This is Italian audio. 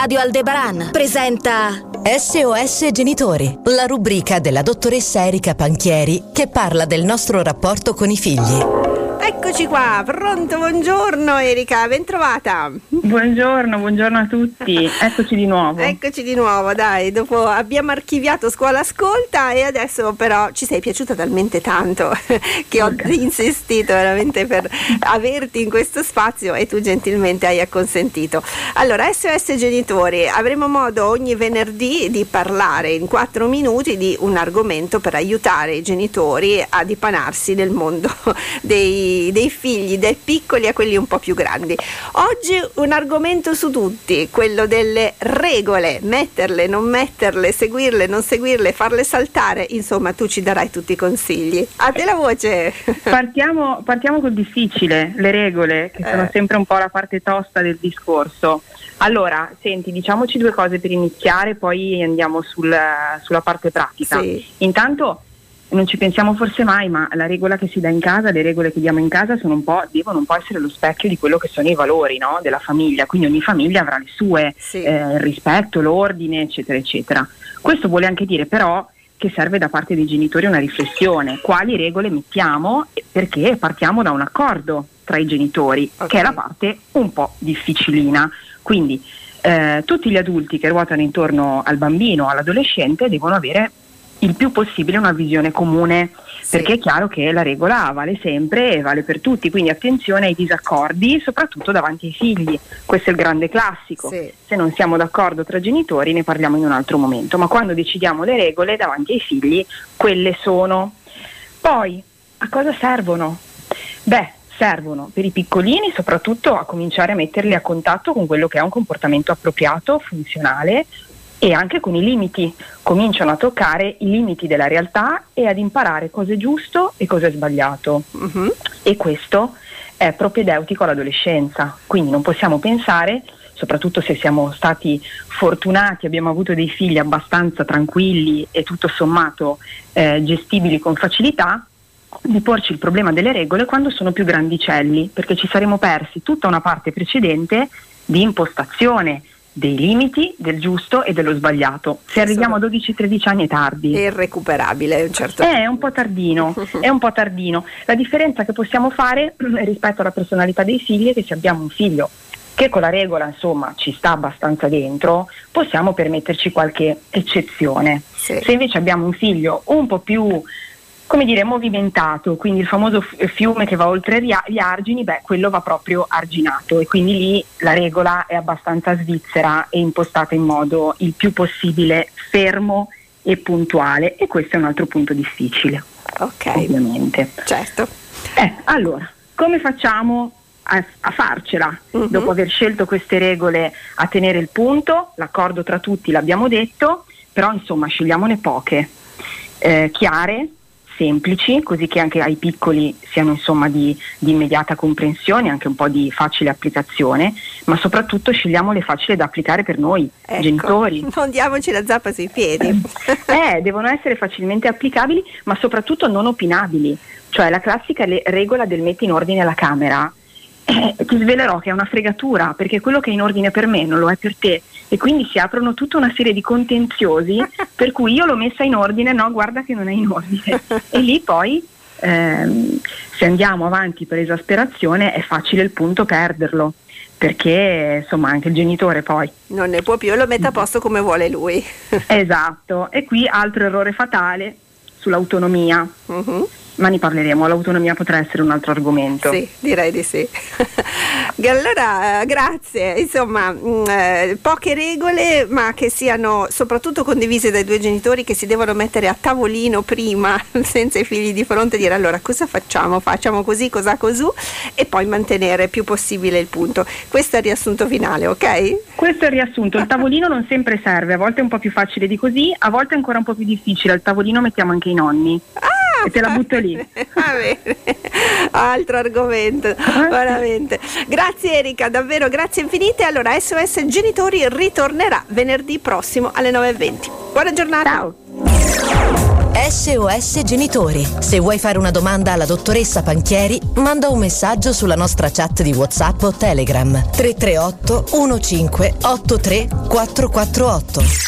Radio Aldebaran presenta SOS Genitori, la rubrica della dottoressa Erika Panchieri che parla del nostro rapporto con i figli. Eccoci qua, pronto, buongiorno Erika, ben trovata. Buongiorno, buongiorno a tutti, eccoci di nuovo. Eccoci di nuovo, dai, dopo abbiamo archiviato Scuola Ascolta e adesso però ci sei piaciuta talmente tanto che ho okay. insistito veramente per averti in questo spazio e tu gentilmente hai acconsentito. Allora, SOS Genitori, avremo modo ogni venerdì di parlare in quattro minuti di un argomento per aiutare i genitori a dipanarsi nel mondo dei dei, figli, dai piccoli a quelli un po' più grandi. Oggi un argomento su tutti, quello delle regole, metterle, non metterle, seguirle, non seguirle, farle saltare, insomma tu ci darai tutti i consigli. A te la voce! Partiamo, partiamo col difficile, le regole, che sono eh. sempre un po' la parte tosta del discorso. Allora, senti, diciamoci due cose per iniziare, poi andiamo sul, sulla parte pratica. Sì. Intanto non ci pensiamo forse mai, ma la regola che si dà in casa, le regole che diamo in casa un devono un po' essere lo specchio di quello che sono i valori no? della famiglia, quindi ogni famiglia avrà le sue, sì. eh, il rispetto, l'ordine, eccetera, eccetera. Questo vuole anche dire però che serve da parte dei genitori una riflessione, quali regole mettiamo perché partiamo da un accordo tra i genitori, okay. che è la parte un po' difficilina. Quindi eh, tutti gli adulti che ruotano intorno al bambino o all'adolescente devono avere il più possibile una visione comune, sì. perché è chiaro che la regola vale sempre e vale per tutti, quindi attenzione ai disaccordi, soprattutto davanti ai figli. Questo è il grande classico. Sì. Se non siamo d'accordo tra genitori ne parliamo in un altro momento, ma quando decidiamo le regole davanti ai figli, quelle sono. Poi, a cosa servono? Beh, servono per i piccolini soprattutto a cominciare a metterli a contatto con quello che è un comportamento appropriato, funzionale, e anche con i limiti, cominciano a toccare i limiti della realtà e ad imparare cosa è giusto e cosa è sbagliato. Uh-huh. E questo è propedeutico all'adolescenza, quindi non possiamo pensare, soprattutto se siamo stati fortunati, abbiamo avuto dei figli abbastanza tranquilli e tutto sommato eh, gestibili con facilità, di porci il problema delle regole quando sono più grandicelli, perché ci saremo persi tutta una parte precedente di impostazione, dei limiti, del giusto e dello sbagliato. Se arriviamo a 12-13 anni è tardi. È irrecuperabile, certo. È un po' tardino, è un po' tardino. La differenza che possiamo fare rispetto alla personalità dei figli è che se abbiamo un figlio che con la regola insomma ci sta abbastanza dentro, possiamo permetterci qualche eccezione. Sì. Se invece abbiamo un figlio un po' più come dire, movimentato, quindi il famoso fiume che va oltre gli argini, beh, quello va proprio arginato e quindi lì la regola è abbastanza svizzera e impostata in modo il più possibile fermo e puntuale e questo è un altro punto difficile. Ok. Ovviamente. Certo. Eh, allora, come facciamo a, a farcela uh-huh. dopo aver scelto queste regole a tenere il punto? L'accordo tra tutti l'abbiamo detto, però insomma scegliamone poche, eh, chiare, semplici, così che anche ai piccoli siano insomma di, di, immediata comprensione, anche un po' di facile applicazione, ma soprattutto scegliamole facili da applicare per noi, ecco, genitori. Non diamoci la zappa sui piedi. eh, devono essere facilmente applicabili, ma soprattutto non opinabili. Cioè la classica le- regola del metti in ordine la camera, eh, ti svelerò che è una fregatura, perché quello che è in ordine per me non lo è per te e quindi si aprono tutta una serie di contenziosi per cui io l'ho messa in ordine, no guarda che non è in ordine. E lì poi ehm, se andiamo avanti per esasperazione è facile il punto perderlo perché insomma anche il genitore poi non ne può più, lo mette a posto come vuole lui. Esatto. E qui altro errore fatale sull'autonomia uh-huh ma ne parleremo, l'autonomia potrà essere un altro argomento. Sì, direi di sì. allora, eh, grazie. Insomma, mh, mm, eh, poche regole, ma che siano soprattutto condivise dai due genitori che si devono mettere a tavolino prima, senza i figli di fronte, e dire allora cosa facciamo? Facciamo così, cosa così, e poi mantenere più possibile il punto. Questo è il riassunto finale, ok? Questo è il riassunto. Il tavolino non sempre serve, a volte è un po' più facile di così, a volte è ancora un po' più difficile. Al tavolino mettiamo anche i nonni. Ah! e te la butto lì. Va bene, altro argomento, veramente. Grazie Erika, davvero grazie infinite. Allora SOS Genitori ritornerà venerdì prossimo alle 9.20. Buona giornata. Ciao. SOS Genitori. Se vuoi fare una domanda alla dottoressa Panchieri, manda un messaggio sulla nostra chat di WhatsApp o Telegram 338 15 83 448.